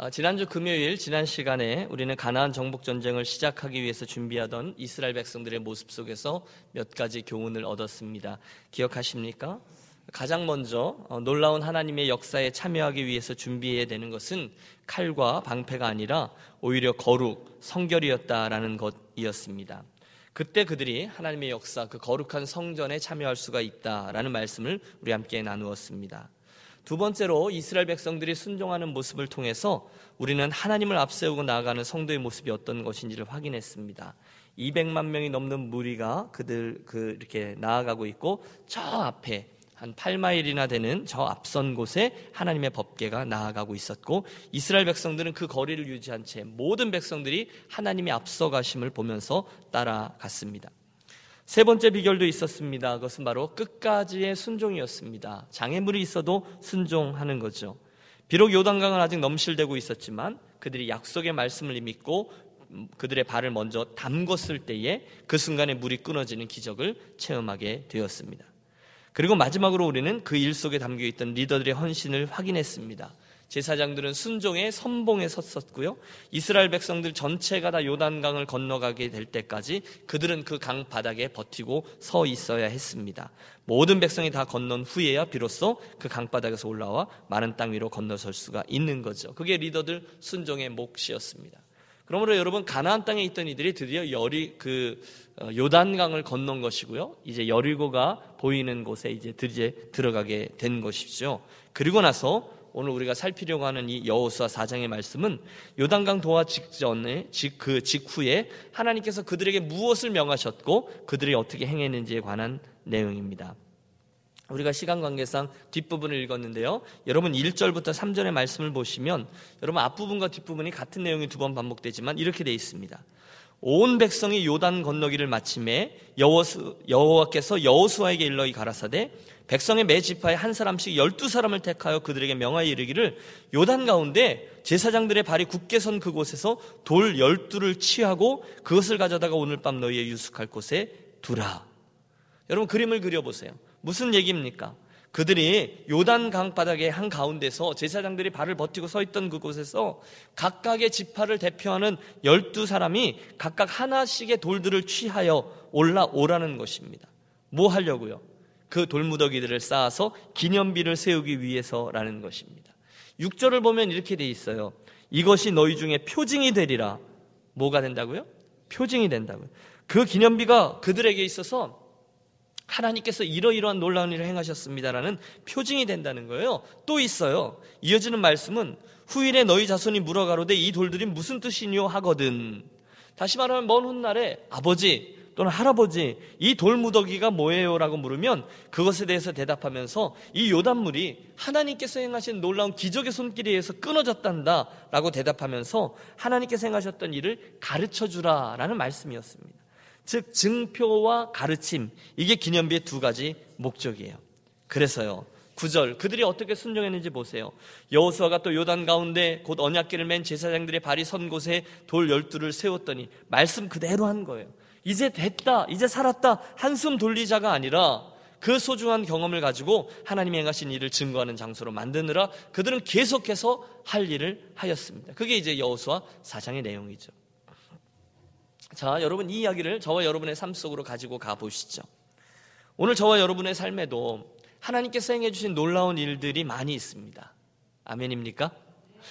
어, 지난주 금요일 지난 시간에 우리는 가나안 정복 전쟁을 시작하기 위해서 준비하던 이스라엘 백성들의 모습 속에서 몇 가지 교훈을 얻었습니다. 기억하십니까? 가장 먼저 어, 놀라운 하나님의 역사에 참여하기 위해서 준비해야 되는 것은 칼과 방패가 아니라 오히려 거룩, 성결이었다라는 것이었습니다. 그때 그들이 하나님의 역사, 그 거룩한 성전에 참여할 수가 있다라는 말씀을 우리 함께 나누었습니다. 두 번째로 이스라엘 백성들이 순종하는 모습을 통해서 우리는 하나님을 앞세우고 나아가는 성도의 모습이 어떤 것인지를 확인했습니다. 200만 명이 넘는 무리가 그들 그 이렇게 나아가고 있고 저 앞에 한 8마일이나 되는 저 앞선 곳에 하나님의 법계가 나아가고 있었고 이스라엘 백성들은 그 거리를 유지한 채 모든 백성들이 하나님의 앞서 가심을 보면서 따라갔습니다. 세 번째 비결도 있었습니다. 그것은 바로 끝까지의 순종이었습니다. 장애물이 있어도 순종하는 거죠. 비록 요단강은 아직 넘실대고 있었지만 그들이 약속의 말씀을 믿고 그들의 발을 먼저 담궜을 때에 그 순간에 물이 끊어지는 기적을 체험하게 되었습니다. 그리고 마지막으로 우리는 그 일 속에 담겨 있던 리더들의 헌신을 확인했습니다. 제사장들은 순종의 선봉에 섰었고요. 이스라엘 백성들 전체가 다 요단강을 건너가게 될 때까지 그들은 그 강 바닥에 버티고 서 있어야 했습니다. 모든 백성이 다 건넌 후에야 비로소 그 강바닥에서 올라와 많은 땅 위로 건너설 수가 있는 거죠. 그게 리더들 순종의 몫이었습니다. 그러므로 여러분 가나안 땅에 있던 이들이 드디어 열이 그 어, 요단강을 건넌 것이고요. 이제 여리고가 보이는 곳에 이제 드디어 들어가게 된 것이죠. 그리고 나서 오늘 우리가 살피려고 하는 이 여호수아 4장의 말씀은 요단강 도하 직전에 그 직후에 하나님께서 그들에게 무엇을 명하셨고 그들이 어떻게 행했는지에 관한 내용입니다. 우리가 시간 관계상 뒷부분을 읽었는데요. 여러분 1절부터 3절의 말씀을 보시면 여러분 앞부분과 뒷부분이 같은 내용이 두 번 반복되지만 이렇게 되어 있습니다. 온 백성이 요단 건너기를 마침에 여호와께서 여호수아에게 일러이 가라사대 백성의 매 지파에 한 사람씩 열두 사람을 택하여 그들에게 명하여 이르기를 요단 가운데 제사장들의 발이 굳게 선 그곳에서 돌 열두를 취하고 그것을 가져다가 오늘 밤 너희의 유숙할 곳에 두라. 여러분 그림을 그려보세요. 무슨 얘기입니까? 그들이 요단 강바닥의 한 가운데서 제사장들이 발을 버티고 서 있던 그곳에서 각각의 지파를 대표하는 열두 사람이 각각 하나씩의 돌들을 취하여 올라오라는 것입니다. 뭐 하려고요? 그 돌무더기들을 쌓아서 기념비를 세우기 위해서라는 것입니다. 6절을 보면 이렇게 돼 있어요. 이것이 너희 중에 표징이 되리라. 뭐가 된다고요? 표징이 된다고요. 그 기념비가 그들에게 있어서 하나님께서 이러이러한 놀라운 일을 행하셨습니다라는 표징이 된다는 거예요. 또 있어요. 이어지는 말씀은 후일에 너희 자손이 물어가로되 이 돌들이 무슨 뜻이뇨 하거든. 다시 말하면 먼 훗날에 아버지 또는 할아버지 이 돌무더기가 뭐예요? 라고 물으면 그것에 대해서 대답하면서 이 요단물이 하나님께서 행하신 놀라운 기적의 손길에 의해서 끊어졌단다 라고 대답하면서 하나님께서 행하셨던 일을 가르쳐 주라 라는 말씀이었습니다. 즉 증표와 가르침 이게 기념비의 두 가지 목적이에요. 그래서요. 9절 그들이 어떻게 순종했는지 보세요. 여호수아가 또 요단 가운데 곧 언약궤를 맨 제사장들의 발이 선 곳에 돌 열두를 세웠더니 말씀 그대로 한 거예요. 이제 됐다, 이제 살았다, 한숨 돌리자가 아니라 그 소중한 경험을 가지고 하나님이 행하신 일을 증거하는 장소로 만드느라 그들은 계속해서 할 일을 하였습니다. 그게 이제 여호수아 사장의 내용이죠. 자, 여러분 이 이야기를 저와 여러분의 삶 속으로 가지고 가 보시죠. 오늘 저와 여러분의 삶에도 하나님께서 행해 주신 놀라운 일들이 많이 있습니다. 아멘입니까?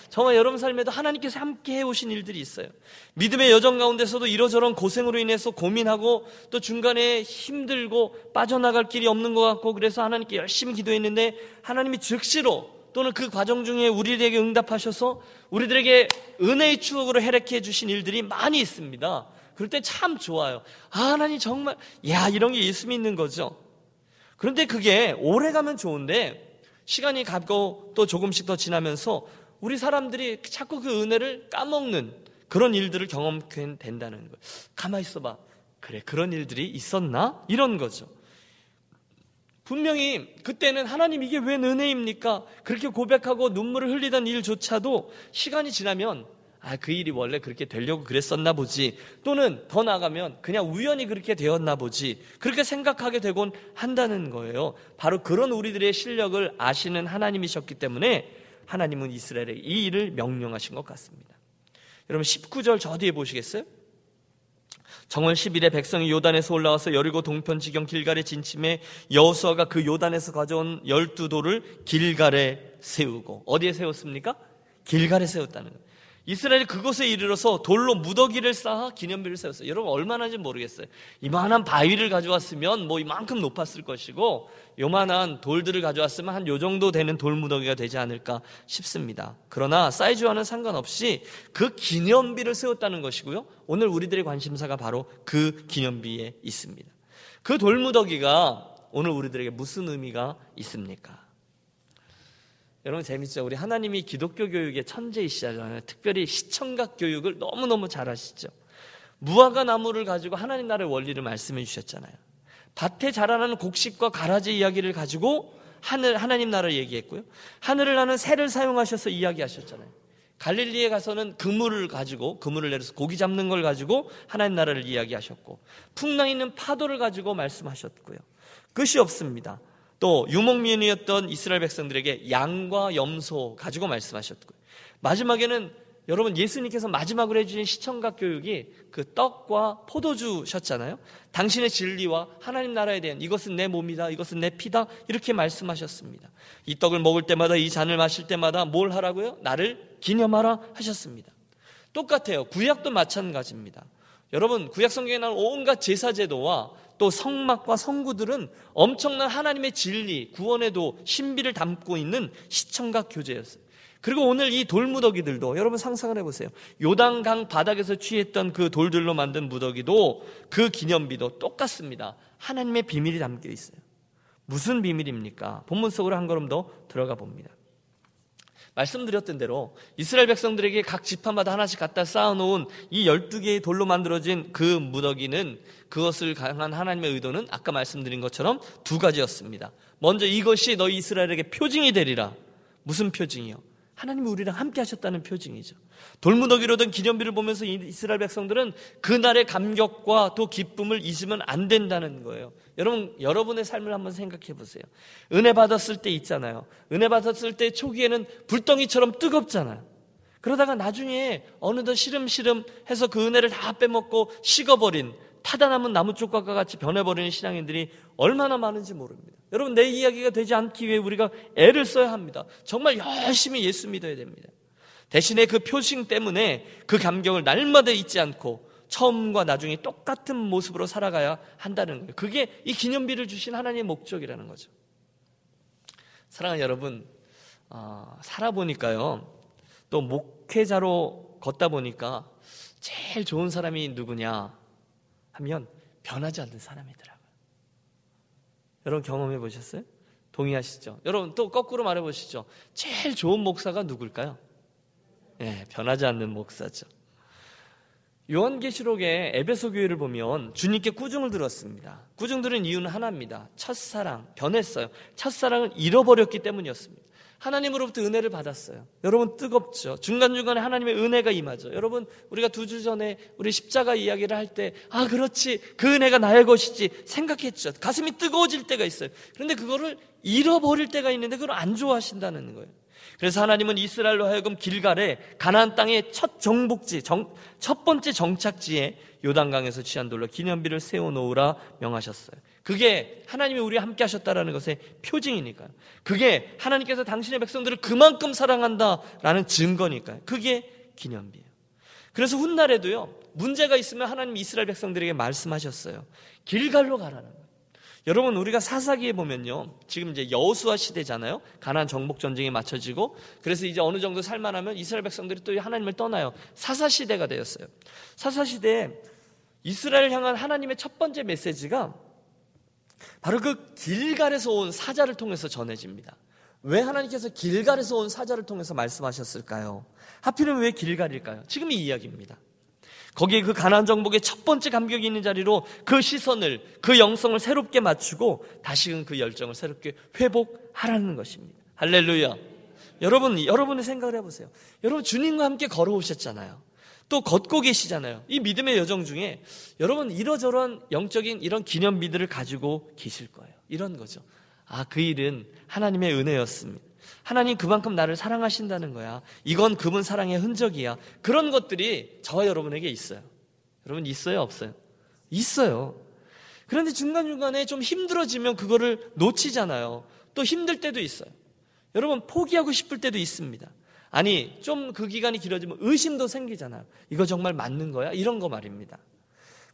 저와 여러분 삶에도 하나님께서 함께 해오신 일들이 있어요. 믿음의 여정 가운데서도 이러저런 고생으로 인해서 고민하고 또 중간에 힘들고 빠져나갈 길이 없는 것 같고 그래서 하나님께 열심히 기도했는데 하나님이 즉시로 또는 그 과정 중에 우리들에게 응답하셔서 우리들에게 은혜의 추억으로 해력해 주신 일들이 많이 있습니다. 그럴 때 참 좋아요. 아, 하나님 정말, 야, 이런 게 예수 믿는 거죠. 그런데 그게 오래 가면 좋은데 시간이 가고 또 조금씩 더 지나면서 우리 사람들이 자꾸 그 은혜를 까먹는 그런 일들을 경험하게 된다는 거예요. 가만히 있어봐. 그래, 그런 일들이 있었나? 이런 거죠. 분명히 그때는 하나님 이게 왜 은혜입니까? 그렇게 고백하고 눈물을 흘리던 일조차도 시간이 지나면 아, 그 일이 원래 그렇게 되려고 그랬었나 보지. 또는 더 나아가면 그냥 우연히 그렇게 되었나 보지. 그렇게 생각하게 되곤 한다는 거예요. 바로 그런 우리들의 실력을 아시는 하나님이셨기 때문에 하나님은 이스라엘에 이 일을 명령하신 것 같습니다. 여러분 19절 저 뒤에 보시겠어요? 정월 10일에 백성이 요단에서 올라와서 여리고 동편 지경 길갈에 진침해 여호수아가 그 요단에서 가져온 열두 돌을 길갈에 세우고 어디에 세웠습니까? 길갈에 세웠다는 거예요. 이스라엘이 그곳에 이르러서 돌로 무더기를 쌓아 기념비를 세웠어요. 여러분 얼마나인지 모르겠어요. 이만한 바위를 가져왔으면 뭐 이만큼 높았을 것이고 요만한 돌들을 가져왔으면 한 요 정도 되는 돌무더기가 되지 않을까 싶습니다. 그러나 사이즈와는 상관없이 그 기념비를 세웠다는 것이고요. 오늘 우리들의 관심사가 바로 그 기념비에 있습니다. 그 돌무더기가 오늘 우리들에게 무슨 의미가 있습니까? 여러분 재밌죠? 우리 하나님이 기독교 교육의 천재이시잖아요. 특별히 시청각 교육을 너무너무 잘하시죠. 무화과 나무를 가지고 하나님 나라의 원리를 말씀해 주셨잖아요. 밭에 자라나는 곡식과 가라지 이야기를 가지고 하늘 하나님 나라를 얘기했고요. 하늘을 나는 새를 사용하셔서 이야기하셨잖아요. 갈릴리에 가서는 그물을 가지고 그물을 내려서 고기 잡는 걸 가지고 하나님 나라를 이야기하셨고 풍랑 있는 파도를 가지고 말씀하셨고요. 끝이 없습니다. 또 유목민이었던 이스라엘 백성들에게 양과 염소 가지고 말씀하셨고 마지막에는 여러분 예수님께서 마지막으로 해주신 시청각 교육이 그 떡과 포도주셨잖아요. 당신의 진리와 하나님 나라에 대한 이것은 내 몸이다, 이것은 내 피다 이렇게 말씀하셨습니다. 이 떡을 먹을 때마다 이 잔을 마실 때마다 뭘 하라고요? 나를 기념하라 하셨습니다. 똑같아요. 구약도 마찬가지입니다. 여러분 구약 성경에 나온 온갖 제사 제도와 또 성막과 성구들은 엄청난 하나님의 진리, 구원에도 신비를 담고 있는 시청각 교제였어요. 그리고 오늘 이 돌무더기들도 여러분 상상을 해보세요. 요단강 바닥에서 취했던 그 돌들로 만든 무더기도 그 기념비도 똑같습니다. 하나님의 비밀이 담겨 있어요. 무슨 비밀입니까? 본문 속으로 한 걸음 더 들어가 봅니다. 말씀드렸던 대로 이스라엘 백성들에게 각 지파마다 하나씩 갖다 쌓아놓은 이 12개의 돌로 만들어진 그 무더기는 그것을 강한 하나님의 의도는 아까 말씀드린 것처럼 두 가지였습니다. 먼저 이것이 너희 이스라엘에게 표징이 되리라. 무슨 표징이요? 하나님이 우리랑 함께 하셨다는 표징이죠. 돌무더기로 든 기념비를 보면서 이스라엘 백성들은 그날의 감격과 또 기쁨을 잊으면 안 된다는 거예요. 여러분, 여러분의 삶을 한번 생각해 보세요. 은혜 받았을 때 있잖아요. 은혜 받았을 때 초기에는 불덩이처럼 뜨겁잖아요. 그러다가 나중에 어느덧 시름시름 해서 그 은혜를 다 빼먹고 식어버린 타다 남은 나무 쪽과 같이 변해버리는 신앙인들이 얼마나 많은지 모릅니다. 여러분, 내 이야기가 되지 않기 위해 우리가 애를 써야 합니다. 정말 열심히 예수 믿어야 됩니다. 대신에 그 표징 때문에 그 감격을 날마다 잊지 않고 처음과 나중에 똑같은 모습으로 살아가야 한다는 거예요. 그게 이 기념비를 주신 하나님의 목적이라는 거죠. 사랑하는 여러분, 어, 살아보니까요, 또 목회자로 걷다 보니까 제일 좋은 사람이 누구냐 하면 변하지 않는 사람이더라고요. 여러분 경험해 보셨어요? 동의하시죠? 여러분 또 거꾸로 말해 보시죠. 제일 좋은 목사가 누굴까요? 예, 변하지 않는 목사죠. 요한계시록의 에베소 교회를 보면 주님께 꾸중을 들었습니다. 꾸중 들은 이유는 하나입니다. 첫사랑, 변했어요. 첫사랑을 잃어버렸기 때문이었습니다. 하나님으로부터 은혜를 받았어요. 여러분 뜨겁죠. 중간중간에 하나님의 은혜가 임하죠. 여러분 우리가 두 주 전에 우리 십자가 이야기를 할 때 아 그렇지 그 은혜가 나의 것이지 생각했죠. 가슴이 뜨거워질 때가 있어요. 그런데 그거를 잃어버릴 때가 있는데 그걸 안 좋아하신다는 거예요. 그래서 하나님은 이스라엘로 하여금 길갈에 가나안 땅의 첫 정복지, 정, 첫 번째 정착지에 요단강에서 취한 돌로 기념비를 세워 놓으라 명하셨어요. 그게 하나님이 우리와 함께 하셨다라는 것의 표징이니까요. 그게 하나님께서 당신의 백성들을 그만큼 사랑한다라는 증거니까요. 그게 기념비예요. 그래서 훗날에도요. 문제가 있으면 하나님 이스라엘 백성들에게 말씀하셨어요. 길갈로 가라는 거예요. 여러분 우리가 사사기에 보면요. 지금 이제 여호수아 시대잖아요. 가나안 정복 전쟁이 맞춰지고 그래서 이제 어느 정도 살만하면 이스라엘 백성들이 또 하나님을 떠나요. 사사 시대가 되었어요. 사사 시대에 이스라엘 향한 하나님의 첫 번째 메시지가 바로 그 길갈에서 온 사자를 통해서 전해집니다. 왜 하나님께서 길갈에서 온 사자를 통해서 말씀하셨을까요? 하필이면 왜 길갈일까요? 지금 이 이야기입니다. 거기에 그 가난 정복의 첫 번째 감격이 있는 자리로 그 시선을, 그 영성을 새롭게 맞추고 다시금 그 열정을 새롭게 회복하라는 것입니다. 할렐루야. 여러분, 여러분의 생각을 해보세요. 여러분, 주님과 함께 걸어오셨잖아요. 또 걷고 계시잖아요. 이 믿음의 여정 중에 여러분 이러저런 영적인 이런 기념비들을 가지고 계실 거예요. 이런 거죠. 아, 그 일은 하나님의 은혜였습니다. 하나님 그만큼 나를 사랑하신다는 거야. 이건 그분 사랑의 흔적이야. 그런 것들이 저와 여러분에게 있어요. 여러분 있어요, 없어요? 있어요. 그런데 중간중간에 좀 힘들어지면 그거를 놓치잖아요. 또 힘들 때도 있어요. 여러분 포기하고 싶을 때도 있습니다. 아니, 좀 그 기간이 길어지면 의심도 생기잖아요. 이거 정말 맞는 거야? 이런 거 말입니다.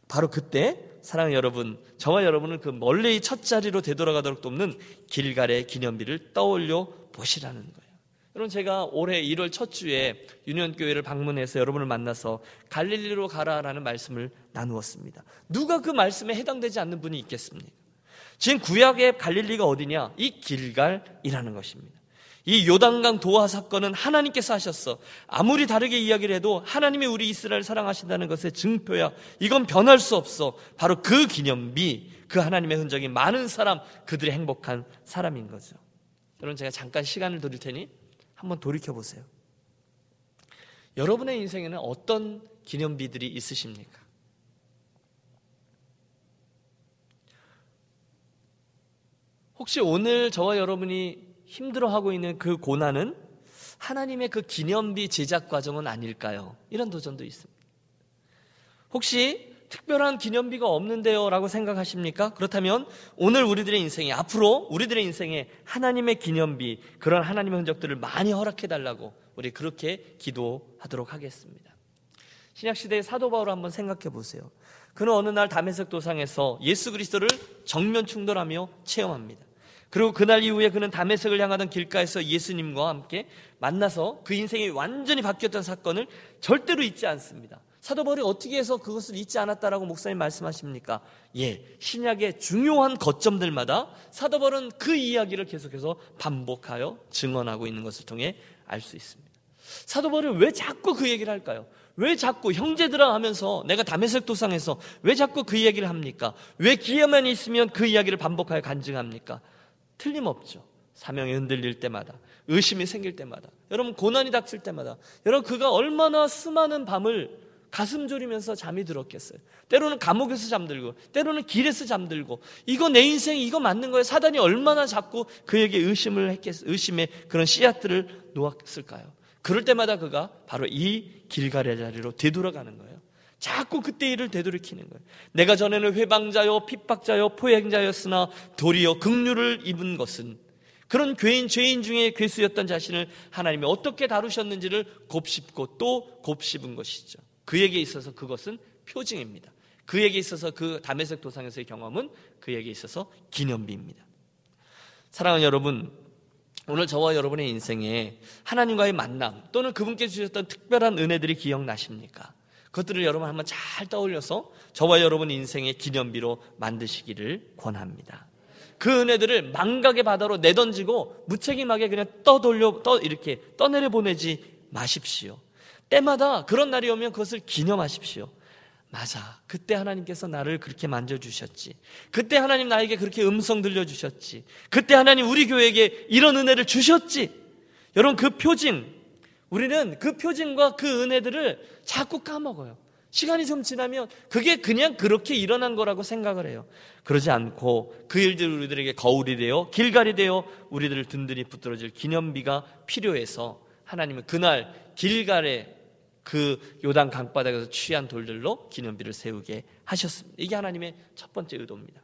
바로 그때 사랑하는 여러분, 저와 여러분은 그 멀리 첫 자리로 되돌아가도록 돕는 길갈의 기념비를 떠올려 보시라는 거예요. 여러분 제가 올해 1월 첫 주에 유년교회를 방문해서 여러분을 만나서 갈릴리로 가라라는 말씀을 나누었습니다. 누가 그 말씀에 해당되지 않는 분이 있겠습니까? 지금 구약의 갈릴리가 어디냐? 이 길갈이라는 것입니다. 이 요단강 도하 사건은 하나님께서 하셨어. 아무리 다르게 이야기를 해도 하나님이 우리 이스라엘 사랑하신다는 것의 증표야. 이건 변할 수 없어. 바로 그 기념비, 그 하나님의 흔적이 많은 사람, 그들의 행복한 사람인 거죠. 여러분 제가 잠깐 시간을 드릴 테니 한번 돌이켜 보세요. 여러분의 인생에는 어떤 기념비들이 있으십니까? 혹시 오늘 저와 여러분이 힘들어하고 있는 그 고난은 하나님의 그 기념비 제작 과정은 아닐까요? 이런 도전도 있습니다. 혹시 특별한 기념비가 없는데요? 라고 생각하십니까? 그렇다면 오늘 우리들의 인생에, 앞으로 우리들의 인생에 하나님의 기념비, 그런 하나님의 흔적들을 많이 허락해달라고 우리 그렇게 기도하도록 하겠습니다. 신약시대의 사도 바울 한번 생각해 보세요. 그는 어느 날 담에색 도상에서 예수 그리스도를 정면 충돌하며 체험합니다. 그리고 그날 이후에 그는 담에색을 향하던 길가에서 예수님과 함께 만나서 그 인생이 완전히 바뀌었던 사건을 절대로 잊지 않습니다. 사도 바울이 어떻게 해서 그것을 잊지 않았다라고 목사님 말씀하십니까? 예, 신약의 중요한 거점들마다 사도 바울은 그 이야기를 계속해서 반복하여 증언하고 있는 것을 통해 알 수 있습니다. 사도 바울은 왜 자꾸 그 얘기를 할까요? 왜 자꾸 형제들아 하면서 내가 담에색 도상에서 왜 자꾸 그 얘기를 합니까? 왜 기회만 있으면 그 이야기를 반복하여 간증합니까? 틀림없죠. 사명이 흔들릴 때마다, 의심이 생길 때마다, 여러분 고난이 닥칠 때마다, 여러분 그가 얼마나 수많은 밤을 가슴 졸이면서 잠이 들었겠어요. 때로는 감옥에서 잠들고, 때로는 길에서 잠들고, 이거 내 인생 이거 맞는 거예요. 사단이 얼마나 자꾸 그에게 의심을 했겠, 의심의 그런 씨앗들을 놓았을까요? 그럴 때마다 그가 바로 이 길가의 자리로 되돌아가는 거예요. 자꾸 그때 일을 되돌이키는 거예요. 내가 전에는 회방자요, 핍박자요, 포행자였으나 도리어 극류를 입은 것은 그런 죄인, 죄인 중에 괴수였던 자신을 하나님이 어떻게 다루셨는지를 곱씹고 또 곱씹은 것이죠. 그에게 있어서 그것은 표징입니다. 그에게 있어서 그 담에색 도상에서의 경험은 그에게 있어서 기념비입니다. 사랑하는 여러분, 오늘 저와 여러분의 인생에 하나님과의 만남 또는 그분께 주셨던 특별한 은혜들이 기억나십니까? 그것들을 여러분 한번 잘 떠올려서 저와 여러분 인생의 기념비로 만드시기를 권합니다. 그 은혜들을 망각의 바다로 내던지고 무책임하게 그냥 떠돌려 떠 이렇게 떠내려 보내지 마십시오. 때마다 그런 날이 오면 그것을 기념하십시오. 맞아. 그때 하나님께서 나를 그렇게 만져주셨지. 그때 하나님 나에게 그렇게 음성 들려주셨지. 그때 하나님 우리 교회에게 이런 은혜를 주셨지. 여러분 그 표징, 우리는 그 표징과 그 은혜들을 자꾸 까먹어요. 시간이 좀 지나면 그게 그냥 그렇게 일어난 거라고 생각을 해요. 그러지 않고 그 일들 우리들에게 거울이 되어 길갈이 되어 우리들을 든든히 붙들어줄 기념비가 필요해서 하나님은 그날 길갈에 그 요단 강바닥에서 취한 돌들로 기념비를 세우게 하셨습니다. 이게 하나님의 첫 번째 의도입니다.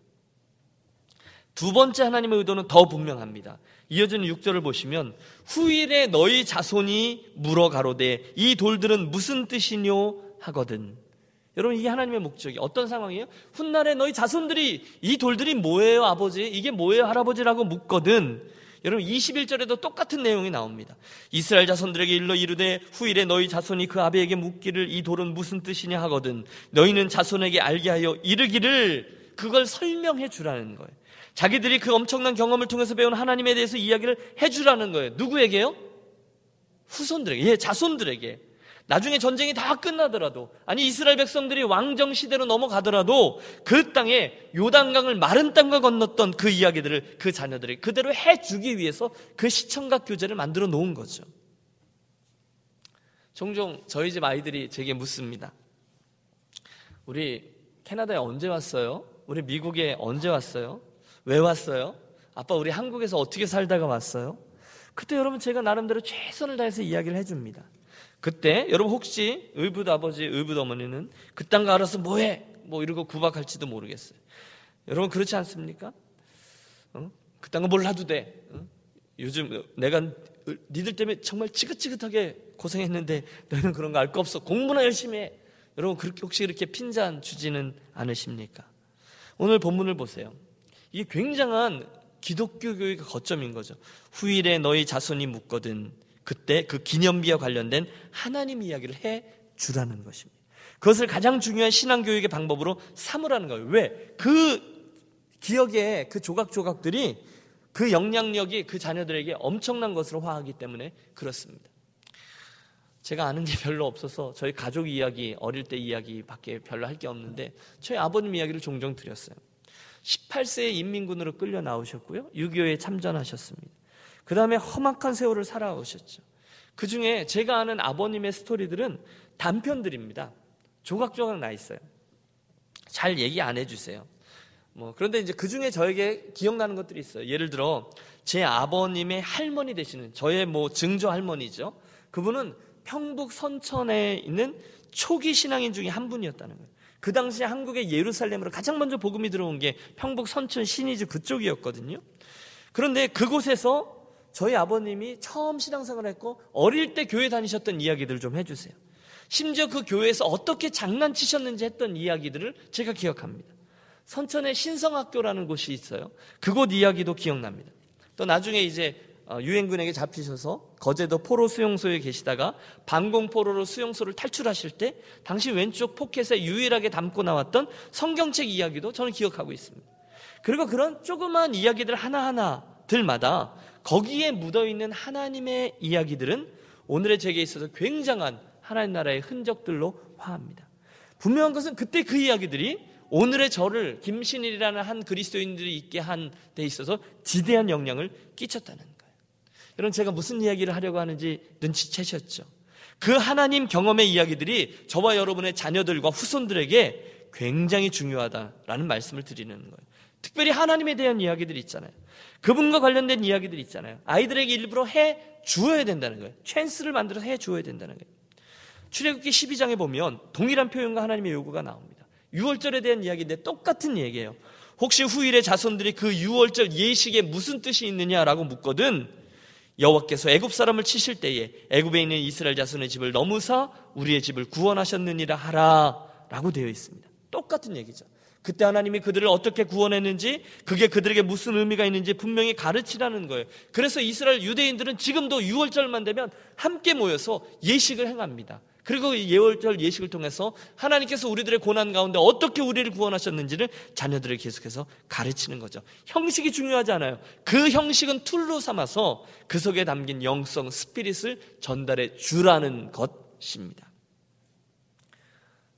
두 번째 하나님의 의도는 더 분명합니다. 이어지는 6절을 보시면 후일에 너희 자손이 물어 가로되 이 돌들은 무슨 뜻이뇨 하거든. 여러분 이게 하나님의 목적이 어떤 상황이에요? 훗날에 너희 자손들이 이 돌들이 뭐예요 아버지? 이게 뭐예요 할아버지라고 묻거든. 여러분 21절에도 똑같은 내용이 나옵니다. 이스라엘 자손들에게 일러 이르되 후일에 너희 자손이 그 아베에게 묻기를 이 돌은 무슨 뜻이냐 하거든. 너희는 자손에게 알게 하여 이르기를 그걸 설명해 주라는 거예요. 자기들이 그 엄청난 경험을 통해서 배운 하나님에 대해서 이야기를 해 주라는 거예요. 누구에게요? 후손들에게, 예, 자손들에게. 나중에 전쟁이 다 끝나더라도, 아니, 이스라엘 백성들이 왕정 시대로 넘어가더라도 그 땅에 요단강을 마른 땅과 건넜던 그 이야기들을 그 자녀들에게 그대로 해 주기 위해서 그 시청각 교재를 만들어 놓은 거죠. 종종 저희 집 아이들이 제게 묻습니다. 우리 캐나다에 언제 왔어요? 우리 미국에 언제 왔어요? 왜 왔어요? 아빠 우리 한국에서 어떻게 살다가 왔어요? 그때 여러분 제가 나름대로 최선을 다해서 이야기를 해줍니다. 그때 여러분 혹시 의붓 아버지, 의붓 어머니는 그딴 거 알아서 뭐해? 뭐 이러고 구박할지도 모르겠어요. 여러분 그렇지 않습니까? 어? 그딴 거 몰라도 돼. 어? 요즘 내가 니들 때문에 정말 지긋지긋하게 고생했는데 너희는 그런 거 알 거 없어. 공부나 열심히 해. 여러분 그렇게 혹시 이렇게 핀잔 주지는 않으십니까? 오늘 본문을 보세요. 이게 굉장한 기독교 교육의 거점인 거죠. 후일에 너희 자손이 묻거든 그때 그 기념비와 관련된 하나님 이야기를 해 주라는 것입니다. 그것을 가장 중요한 신앙 교육의 방법으로 삼으라는 거예요. 왜? 그 기억의 그 조각조각들이 그 영향력이 그 자녀들에게 엄청난 것으로 화하기 때문에 그렇습니다. 제가 아는 게 별로 없어서 저희 가족 이야기, 어릴 때 이야기밖에 별로 할 게 없는데 저희 아버님 이야기를 종종 드렸어요. 18세에 인민군으로 끌려 나오셨고요. 6.25에 참전하셨습니다. 그 다음에 험악한 세월을 살아오셨죠. 그 중에 제가 아는 아버님의 스토리들은 단편들입니다. 조각조각 나 있어요. 잘 얘기 안 해주세요. 뭐 그런데 이제 그 중에 저에게 기억나는 것들이 있어요. 예를 들어 제 아버님의 할머니 되시는 저의 뭐 증조 할머니죠. 그분은 평북 선천에 있는 초기 신앙인 중에 한 분이었다는 거예요. 그 당시에 한국의 예루살렘으로 가장 먼저 복음이 들어온 게 평북 선천 신이즈 그쪽이었거든요. 그런데 그곳에서 저희 아버님이 처음 신앙생활을 했고 어릴 때 교회 다니셨던 이야기들을 좀 해주세요. 심지어 그 교회에서 어떻게 장난치셨는지 했던 이야기들을 제가 기억합니다. 선천에 신성학교라는 곳이 있어요. 그곳 이야기도 기억납니다. 또 나중에 이제 어, 유엔군에게 잡히셔서 거제도 포로 수용소에 계시다가 방공포로로 수용소를 탈출하실 때 당시 왼쪽 포켓에 유일하게 담고 나왔던 성경책 이야기도 저는 기억하고 있습니다. 그리고 그런 조그만 이야기들 하나하나들마다 거기에 묻어 있는 하나님의 이야기들은 오늘의 제게 있어서 굉장한 하나님 나라의 흔적들로 화합니다. 분명한 것은 그때 그 이야기들이 오늘의 저를 김신일이라는 한 그리스도인들이 있게 한 데 있어서 지대한 영향을 끼쳤다는 여러분 제가 무슨 이야기를 하려고 하는지 눈치채셨죠? 그 하나님 경험의 이야기들이 저와 여러분의 자녀들과 후손들에게 굉장히 중요하다라는 말씀을 드리는 거예요. 특별히 하나님에 대한 이야기들이 있잖아요. 그분과 관련된 이야기들이 있잖아요. 아이들에게 일부러 해 주어야 된다는 거예요. 찬스를 만들어서 해 주어야 된다는 거예요. 출애굽기 12장에 보면 동일한 표현과 하나님의 요구가 나옵니다. 6월절에 대한 이야기인데 똑같은 얘기예요. 혹시 후일의 자손들이 그 6월절 예식에 무슨 뜻이 있느냐라고 묻거든 여호와께서 애굽 사람을 치실 때에 애굽에 있는 이스라엘 자손의 집을 넘으사 우리의 집을 구원하셨느니라 하라라고 되어 있습니다. 똑같은 얘기죠. 그때 하나님이 그들을 어떻게 구원했는지 그게 그들에게 무슨 의미가 있는지 분명히 가르치라는 거예요. 그래서 이스라엘 유대인들은 지금도 유월절만 되면 함께 모여서 예식을 행합니다. 그리고 유월절 예식을 통해서 하나님께서 우리들의 고난 가운데 어떻게 우리를 구원하셨는지를 자녀들을 계속해서 가르치는 거죠. 형식이 중요하지 않아요. 그 형식은 tool로 삼아서 그 속에 담긴 영성, spirit을 전달해 주라는 것입니다.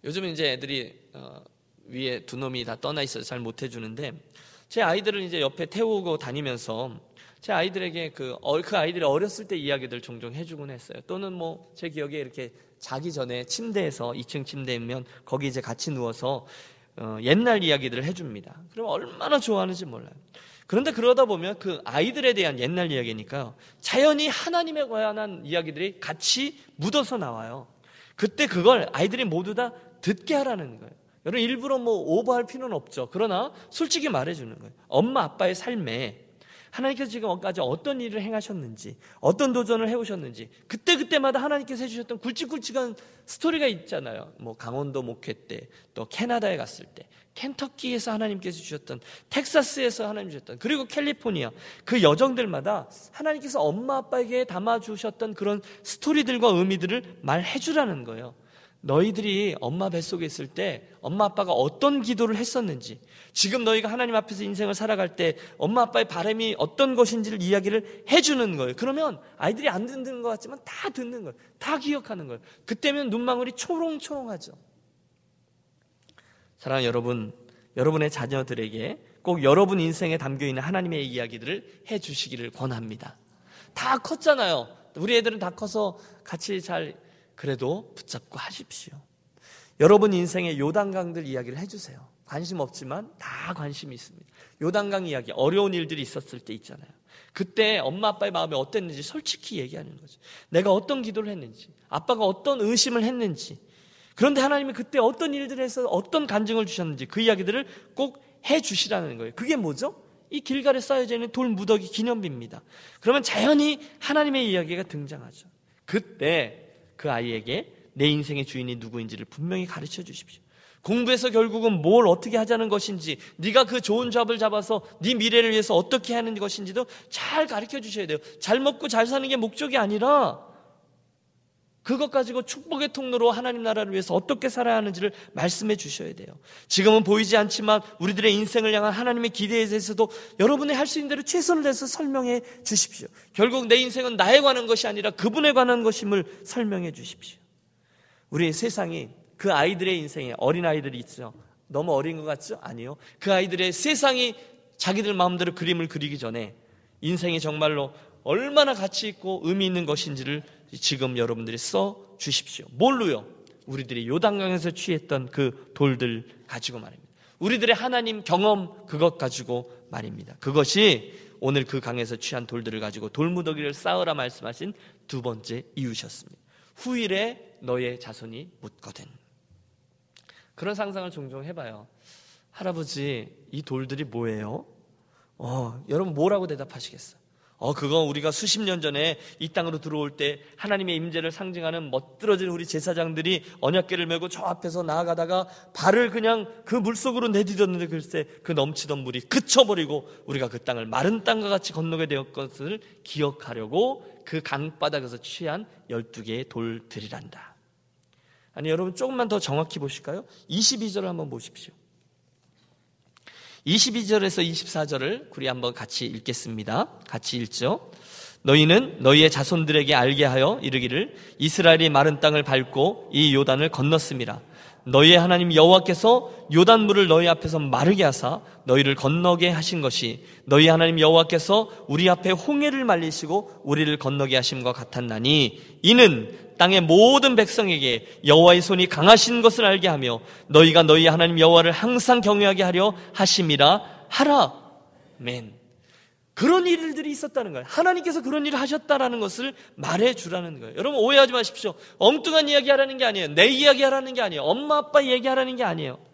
요즘 이제 애들이 어, 위에 두 놈이 다 떠나 있어서 잘 못 해주는데 제 아이들을 이제 옆에 태우고 다니면서 제 아이들에게 그, 어, 그 아이들이 어렸을 때 이야기들 종종 해주곤 했어요. 또는 뭐 제 기억에 이렇게 자기 전에 침대에서 2층 침대면 거기 이제 같이 누워서 어, 옛날 이야기들을 해줍니다. 그럼 얼마나 좋아하는지 몰라요. 그런데 그러다 보면 그 아이들에 대한 옛날 이야기니까요. 자연히 하나님에 관한 이야기들이 같이 묻어서 나와요. 그때 그걸 아이들이 모두 다 듣게 하라는 거예요. 여러분 일부러 뭐 오버할 필요는 없죠. 그러나 솔직히 말해주는 거예요. 엄마 아빠의 삶에 하나님께서 지금 까지 어떤 일을 행하셨는지, 어떤 도전을 해오셨는지, 그때그때마다 하나님께서 해주셨던 굵직굵직한 스토리가 있잖아요. 뭐 강원도 목회 때, 또 캐나다에 갔을 때, 켄터키에서 하나님께서 주셨던, 텍사스에서 하나님 주셨던, 그리고 캘리포니아, 그 여정들마다 하나님께서 엄마 아빠에게 담아주셨던 그런 스토리들과 의미들을 말해주라는 거예요. 너희들이 엄마 뱃속에 있을 때 엄마 아빠가 어떤 기도를 했었는지, 지금 너희가 하나님 앞에서 인생을 살아갈 때 엄마 아빠의 바람이 어떤 것인지를 이야기를 해주는 거예요. 그러면 아이들이 안 듣는 것 같지만 다 듣는 거예요. 다 기억하는 거예요. 그때면 눈망울이 초롱초롱하죠. 사랑하는 여러분, 여러분의 자녀들에게 꼭 여러분 인생에 담겨 있는 하나님의 이야기들을 해 주시기를 권합니다. 다 컸잖아요. 우리 애들은 다 커서 같이 잘 그래도 붙잡고 하십시오. 여러분 인생의 요단강들 이야기를 해주세요. 관심 없지만 다 관심이 있습니다. 요단강 이야기, 어려운 일들이 있었을 때 있잖아요. 그때 엄마 아빠의 마음이 어땠는지 솔직히 얘기하는 거죠. 내가 어떤 기도를 했는지, 아빠가 어떤 의심을 했는지, 그런데 하나님이 그때 어떤 일들을 해서 어떤 간증을 주셨는지 그 이야기들을 꼭 해 주시라는 거예요. 그게 뭐죠? 이 길가에 쌓여져 있는 돌 무더기 기념비입니다. 그러면 자연히 하나님의 이야기가 등장하죠. 그때 그 아이에게 내 인생의 주인이 누구인지를 분명히 가르쳐 주십시오. 공부해서 결국은 뭘 어떻게 하자는 것인지, 네가 그 좋은 잡을 잡아서 네 미래를 위해서 어떻게 하는 것인지도 잘 가르쳐 주셔야 돼요. 잘 먹고 잘 사는 게 목적이 아니라 그것 가지고 축복의 통로로 하나님 나라를 위해서 어떻게 살아야 하는지를 말씀해 주셔야 돼요. 지금은 보이지 않지만 우리들의 인생을 향한 하나님의 기대에 대해서도 여러분이 할 수 있는 대로 최선을 다해서 설명해 주십시오. 결국 내 인생은 나에 관한 것이 아니라 그분에 관한 것임을 설명해 주십시오. 우리 세상이 그 아이들의 인생에 어린 아이들이 있죠. 너무 어린 것 같죠? 아니요. 그 아이들의 세상이 자기들 마음대로 그림을 그리기 전에 인생이 정말로 얼마나 가치 있고 의미 있는 것인지를 지금 여러분들이 써 주십시오. 뭘로요? 우리들이 요단강에서 취했던 그 돌들 가지고 말입니다. 우리들의 하나님 경험 그것 가지고 말입니다. 그것이 오늘 그 강에서 취한 돌들을 가지고 돌무더기를 쌓으라 말씀하신 두 번째 이유셨습니다. 후일에 너의 자손이 묻거든. 그런 상상을 종종 해봐요. 할아버지, 이 돌들이 뭐예요? 어, 여러분 뭐라고 대답하시겠어요? 어, 그건 우리가 수십 년 전에 이 땅으로 들어올 때 하나님의 임재를 상징하는 멋들어진 우리 제사장들이 언약계를 메고 저 앞에서 나아가다가 발을 그냥 그 물속으로 내디뎠는데 글쎄 그 넘치던 물이 그쳐버리고 우리가 그 땅을 마른 땅과 같이 건너게 되었 것을 기억하려고 그 강바닥에서 취한 12개의 돌들이란다. 아니, 여러분 조금만 더 정확히 보실까요? 22절을 한번 보십시오. 22절에서 24절을 우리 한번 같이 읽겠습니다. 같이 읽죠. 너희는 너희의 자손들에게 알게 하여 이르기를 이스라엘이 마른 땅을 밟고 이 요단을 건넜습니다. 너희의 하나님 여호와께서 요단물을 너희 앞에서 마르게 하사 너희를 건너게 하신 것이 너희 하나님 여호와께서 우리 앞에 홍해를 말리시고 우리를 건너게 하심과 같았나니 이는 땅의 모든 백성에게 여호와의 손이 강하신 것을 알게 하며 너희가 너희 하나님 여호와를 항상 경외하게 하려 하심이라 하라. 맨 그런 일들이 있었다는 거예요. 하나님께서 그런 일을 하셨다라는 것을 말해 주라는 거예요. 여러분 오해하지 마십시오. 엉뚱한 이야기 하라는 게 아니에요. 내 이야기 하라는 게 아니에요. 엄마 아빠 얘기 하라는 게 아니에요.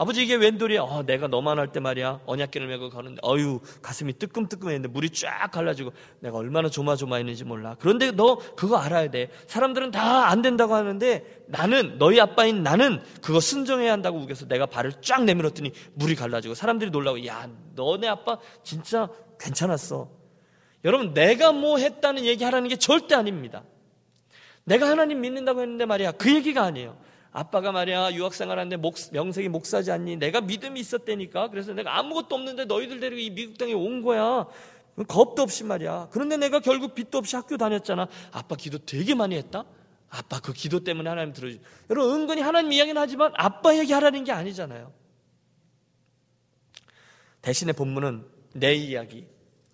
아버지 이게 웬 돌이야? 어, 내가 너만 할 때 말이야. 언약계를 메고 가는데 어유 가슴이 뜨끔뜨끔했는데 물이 쫙 갈라지고 내가 얼마나 조마조마했는지 몰라. 그런데 너 그거 알아야 돼. 사람들은 다 안 된다고 하는데 나는 너희 아빠인 나는 그거 순종해야 한다고 우겨서 내가 발을 쫙 내밀었더니 물이 갈라지고 사람들이 놀라고 야 너네 아빠 진짜 괜찮았어. 여러분, 내가 뭐 했다는 얘기 하라는 게 절대 아닙니다. 내가 하나님 믿는다고 했는데 말이야. 그 얘기가 아니에요. 아빠가 말이야 유학생활 하는데 목, 명색이 목사지 않니? 내가 믿음이 있었다니까. 그래서 내가 아무것도 없는데 너희들 데리고 이 미국 땅에 온 거야. 겁도 없이 말이야. 그런데 내가 결국 빚도 없이 학교 다녔잖아. 아빠 기도 되게 많이 했다? 아빠 그 기도 때문에 하나님 들어주. 여러분 은근히 하나님 이야기는 하지만 아빠 얘기 하라는 게 아니잖아요. 대신에 본문은 내 이야기,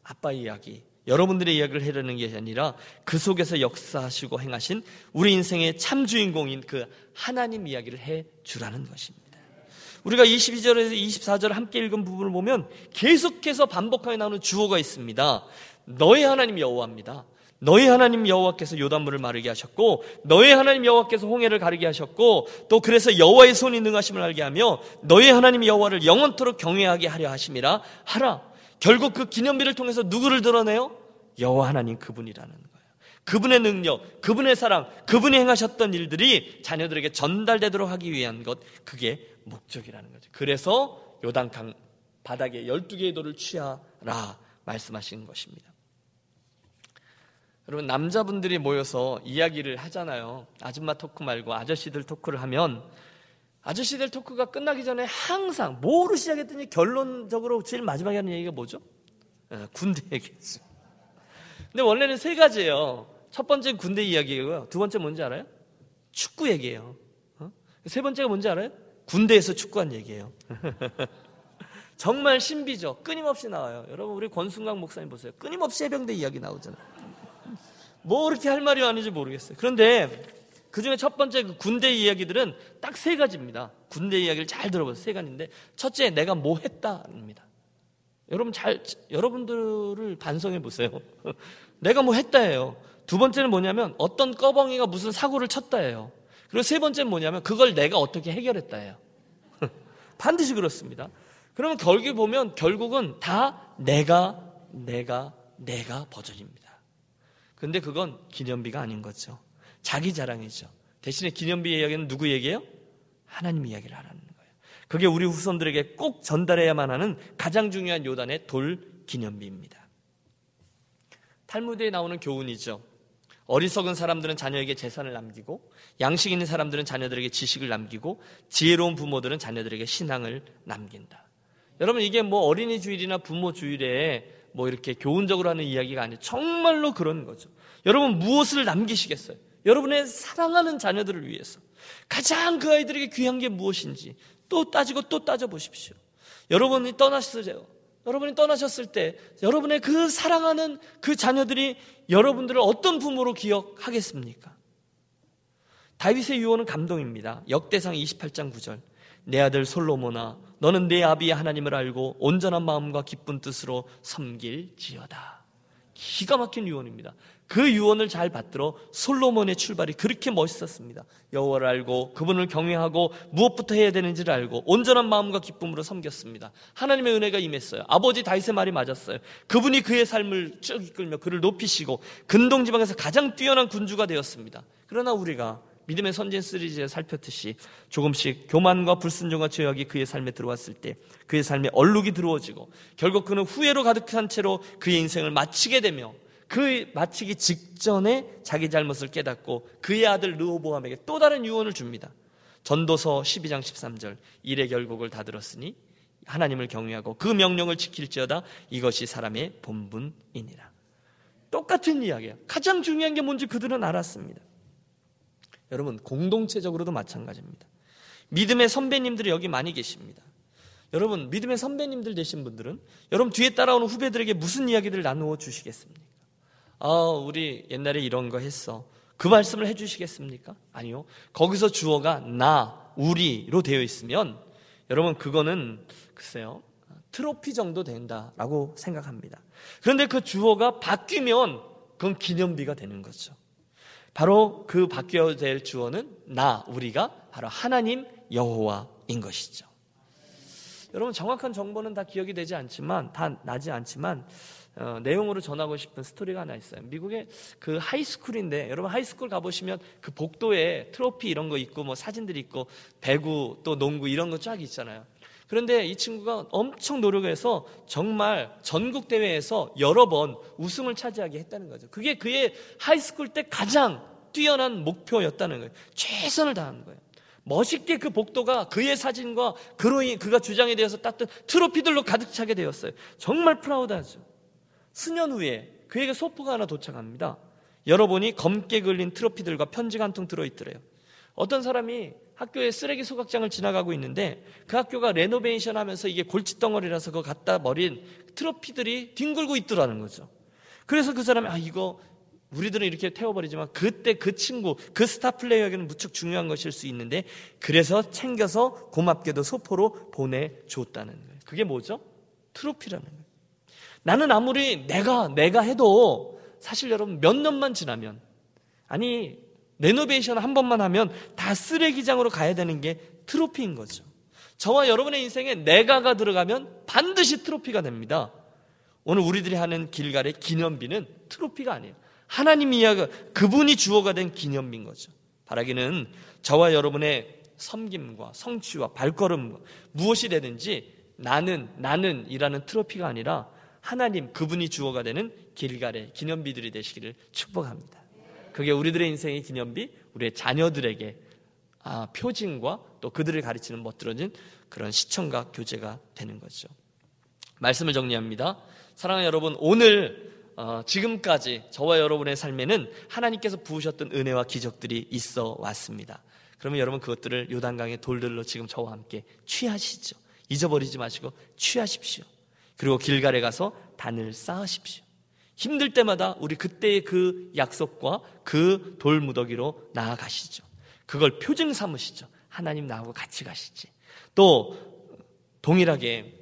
아빠 이야기, 여러분들의 이야기를 해라는 게 아니라 그 속에서 역사하시고 행하신 우리 인생의 참 주인공인 그 하나님 이야기를 해 주라는 것입니다. 우리가 22절에서 24절 함께 읽은 부분을 보면 계속해서 반복하게 나오는 주어가 있습니다. 너의 하나님 여호와입니다. 너희 하나님 여호와께서 요단물을 마르게 하셨고 너희 하나님 여호와께서 홍해를 가르게 하셨고 또 그래서 여호와의 손이 능하심을 알게 하며 너희 하나님 여호와를 영원토록 경외하게 하려 하심이라 하라. 결국 그 기념비를 통해서 누구를 드러내요? 여호와 하나님 그분이라는 거예요. 그분의 능력, 그분의 사랑, 그분이 행하셨던 일들이 자녀들에게 전달되도록 하기 위한 것, 그게 목적이라는 거죠. 그래서 요단강 바닥에 12개의 돌을 취하라 말씀하신 것입니다. 여러분, 남자분들이 모여서 이야기를 하잖아요. 아줌마 토크 말고 아저씨들 토크를 하면 아저씨들 토크가 끝나기 전에 항상 뭐로 시작했더니 결론적으로 제일 마지막에 하는 얘기가 뭐죠? 네, 군대 얘기죠. 근데 원래는 세 가지예요. 첫 번째 군대 이야기고요. 두 번째 뭔지 알아요? 축구 얘기예요. 어? 세 번째가 뭔지 알아요? 군대에서 축구한 얘기예요. 정말 신비죠. 끊임없이 나와요. 여러분 우리 권순강 목사님 보세요. 끊임없이 해병대 이야기 나오잖아요. 뭐 그렇게 할 말이 아닌지 모르겠어요. 그런데 그 중에 첫 번째 그 군대 이야기들은 딱 세 가지입니다. 군대 이야기를 잘 들어보세요. 세 가지인데 첫째 내가 뭐 했다입니다. 여러분 잘 여러분들을 반성해 보세요. 내가 뭐 했다예요. 두 번째는 뭐냐면 어떤 꺼벙이가 무슨 사고를 쳤다예요. 그리고 세 번째는 뭐냐면 그걸 내가 어떻게 해결했다예요. 반드시 그렇습니다. 그러면 결국 보면 결국은 다 내가 내가 내가 버전입니다. 근데 그건 기념비가 아닌 거죠. 자기 자랑이죠. 대신에 기념비 이야기는 누구 얘기예요? 하나님 이야기를 하라는 거예요. 그게 우리 후손들에게 꼭 전달해야만 하는 가장 중요한 요단의 돌 기념비입니다. 탈무드에 나오는 교훈이죠. 어리석은 사람들은 자녀에게 재산을 남기고 양식 있는 사람들은 자녀들에게 지식을 남기고 지혜로운 부모들은 자녀들에게 신앙을 남긴다. 여러분 이게 뭐 어린이 주일이나 부모 주일에 뭐 이렇게 교훈적으로 하는 이야기가 아니에요. 정말로 그런 거죠. 여러분 무엇을 남기시겠어요? 여러분의 사랑하는 자녀들을 위해서 가장 그 아이들에게 귀한 게 무엇인지 또 따지고 또 따져 보십시오. 여러분이 떠나셨어요. 여러분이 떠나셨을 때 여러분의 그 사랑하는 그 자녀들이 여러분들을 어떤 부모로 기억하겠습니까? 다윗의 유언은 감동입니다. 역대상 28장 9절. 내 아들 솔로모나 너는 내 아비의 하나님을 알고 온전한 마음과 기쁜 뜻으로 섬길지어다. 기가 막힌 유언입니다. 그 유언을 잘 받들어 솔로몬의 출발이 그렇게 멋있었습니다. 여호와를 알고 그분을 경외하고 무엇부터 해야 되는지를 알고 온전한 마음과 기쁨으로 섬겼습니다. 하나님의 은혜가 임했어요. 아버지 다윗의 말이 맞았어요. 그분이 그의 삶을 쭉 이끌며 그를 높이시고 근동 지방에서 가장 뛰어난 군주가 되었습니다. 그러나 우리가 믿음의 선진 시리즈에 살폈듯이 조금씩 교만과 불순종과 죄악이 그의 삶에 들어왔을 때 그의 삶에 얼룩이 들어워지고 결국 그는 후회로 가득한 채로 그의 인생을 마치게 되며 그 마치기 직전에 자기 잘못을 깨닫고 그의 아들 르호보암에게 또 다른 유언을 줍니다. 전도서 12장 13절 일의 결국을 다 들었으니 하나님을 경외하고 그 명령을 지킬지어다 이것이 사람의 본분이니라. 똑같은 이야기예요. 가장 중요한 게 뭔지 그들은 알았습니다. 여러분 공동체적으로도 마찬가지입니다. 믿음의 선배님들이 여기 많이 계십니다. 여러분 믿음의 선배님들 되신 분들은 여러분 뒤에 따라오는 후배들에게 무슨 이야기를 나누어 주시겠습니까? 아, 우리 옛날에 이런 거 했어. 그 말씀을 해주시겠습니까? 아니요. 거기서 주어가 나, 우리로 되어 있으면 여러분 그거는 글쎄요. 트로피 정도 된다라고 생각합니다. 그런데 그 주어가 바뀌면 그건 기념비가 되는 거죠. 바로 그 바뀌어야 될 주어는 나, 우리가 바로 하나님 여호와인 것이죠. 여러분 정확한 정보는 다 기억이 되지 않지만 다 나지 않지만 어, 내용으로 전하고 싶은 스토리가 하나 있어요. 미국의 그 high school인데 여러분 high school 가보시면 그 복도에 트로피 이런 거 있고 뭐 사진들이 있고 배구 또 농구 이런 거 쫙 있잖아요. 그런데 이 친구가 엄청 노력해서 정말 전국 대회에서 여러 번 우승을 차지하게 했다는 거죠. 그게 그의 high school 때 가장 뛰어난 목표였다는 거예요. 최선을 다하는 거예요. 멋있게 그 복도가 그의 사진과 그로 그가 주장이 돼서 땄던 트로피들로 가득 차게 되었어요. 정말 proud하죠. 수년 후에 그에게 소포가 하나 도착합니다. 열어보니 검게 그을린 트로피들과 편지가 한 통 들어있더래요. 어떤 사람이 학교에 쓰레기 소각장을 지나가고 있는데 그 학교가 renovation 하면서 이게 골칫덩어리라서 그거 갖다 버린 트로피들이 뒹굴고 있더라는 거죠. 그래서 그 사람이 아 이거 우리들은 이렇게 태워버리지만 그때 그 친구 그 스타 플레이어에게는 무척 중요한 것일 수 있는데 그래서 챙겨서 고맙게도 소포로 보내줬다는 거예요. 그게 뭐죠? 트로피라는 거예요. 나는 아무리 내가 내가 해도 사실 여러분 몇 년만 지나면 아니 renovation 한 번만 하면 다 쓰레기장으로 가야 되는 게 트로피인 거죠. 저와 여러분의 인생에 내가가 들어가면 반드시 트로피가 됩니다. 오늘 우리들이 하는 길갈의 기념비는 트로피가 아니에요. 하나님 이야기 그분이 주어가 된 기념비인 거죠. 바라기는 저와 여러분의 섬김과 성취와 발걸음 무엇이 되든지 나는 나는 이라는 트로피가 아니라 하나님 그분이 주어가 되는 길갈의 기념비들이 되시기를 축복합니다. 그게 우리들의 인생의 기념비, 우리의 자녀들에게 아, 표징과 또 그들을 가르치는 멋들어진 그런 시청각 교제가 되는 거죠. 말씀을 정리합니다. 사랑하는 여러분, 오늘 어, 지금까지 저와 여러분의 삶에는 하나님께서 부으셨던 은혜와 기적들이 있어 왔습니다. 그러면 여러분 그것들을 요단강의 돌들로 지금 저와 함께 취하시죠. 잊어버리지 마시고 취하십시오. 그리고 길갈에 가서 단을 쌓으십시오. 힘들 때마다 우리 그때의 그 약속과 그 돌무더기로 나아가시죠. 그걸 표징 삼으시죠. 하나님 나하고 같이 가시지. 또 동일하게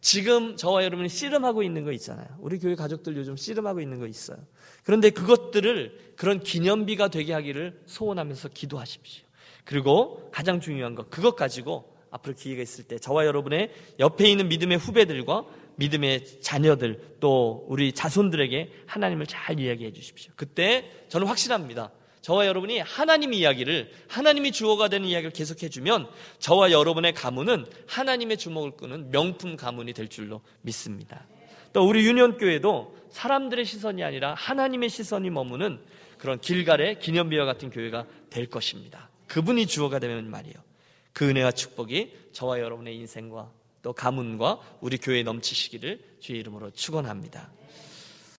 지금 저와 여러분이 씨름하고 있는 거 있잖아요. 우리 교회 가족들 요즘 씨름하고 있는 거 있어요. 그런데 그것들을 그런 기념비가 되게 하기를 소원하면서 기도하십시오. 그리고 가장 중요한 거, 그것 가지고 앞으로 기회가 있을 때 저와 여러분의 옆에 있는 믿음의 후배들과 믿음의 자녀들 또 우리 자손들에게 하나님을 잘 이야기해 주십시오. 그때 저는 확실합니다. 저와 여러분이 하나님 이야기를 하나님이 주어가 되는 이야기를 계속해 주면 저와 여러분의 가문은 하나님의 주목을 끄는 명품 가문이 될 줄로 믿습니다. 또 우리 유년교회도 사람들의 시선이 아니라 하나님의 시선이 머무는 그런 길갈의 기념비와 같은 교회가 될 것입니다. 그분이 주어가 되면 말이에요. 그 은혜와 축복이 저와 여러분의 인생과 또 가문과 우리 교회에 넘치시기를 주의 이름으로 축원합니다.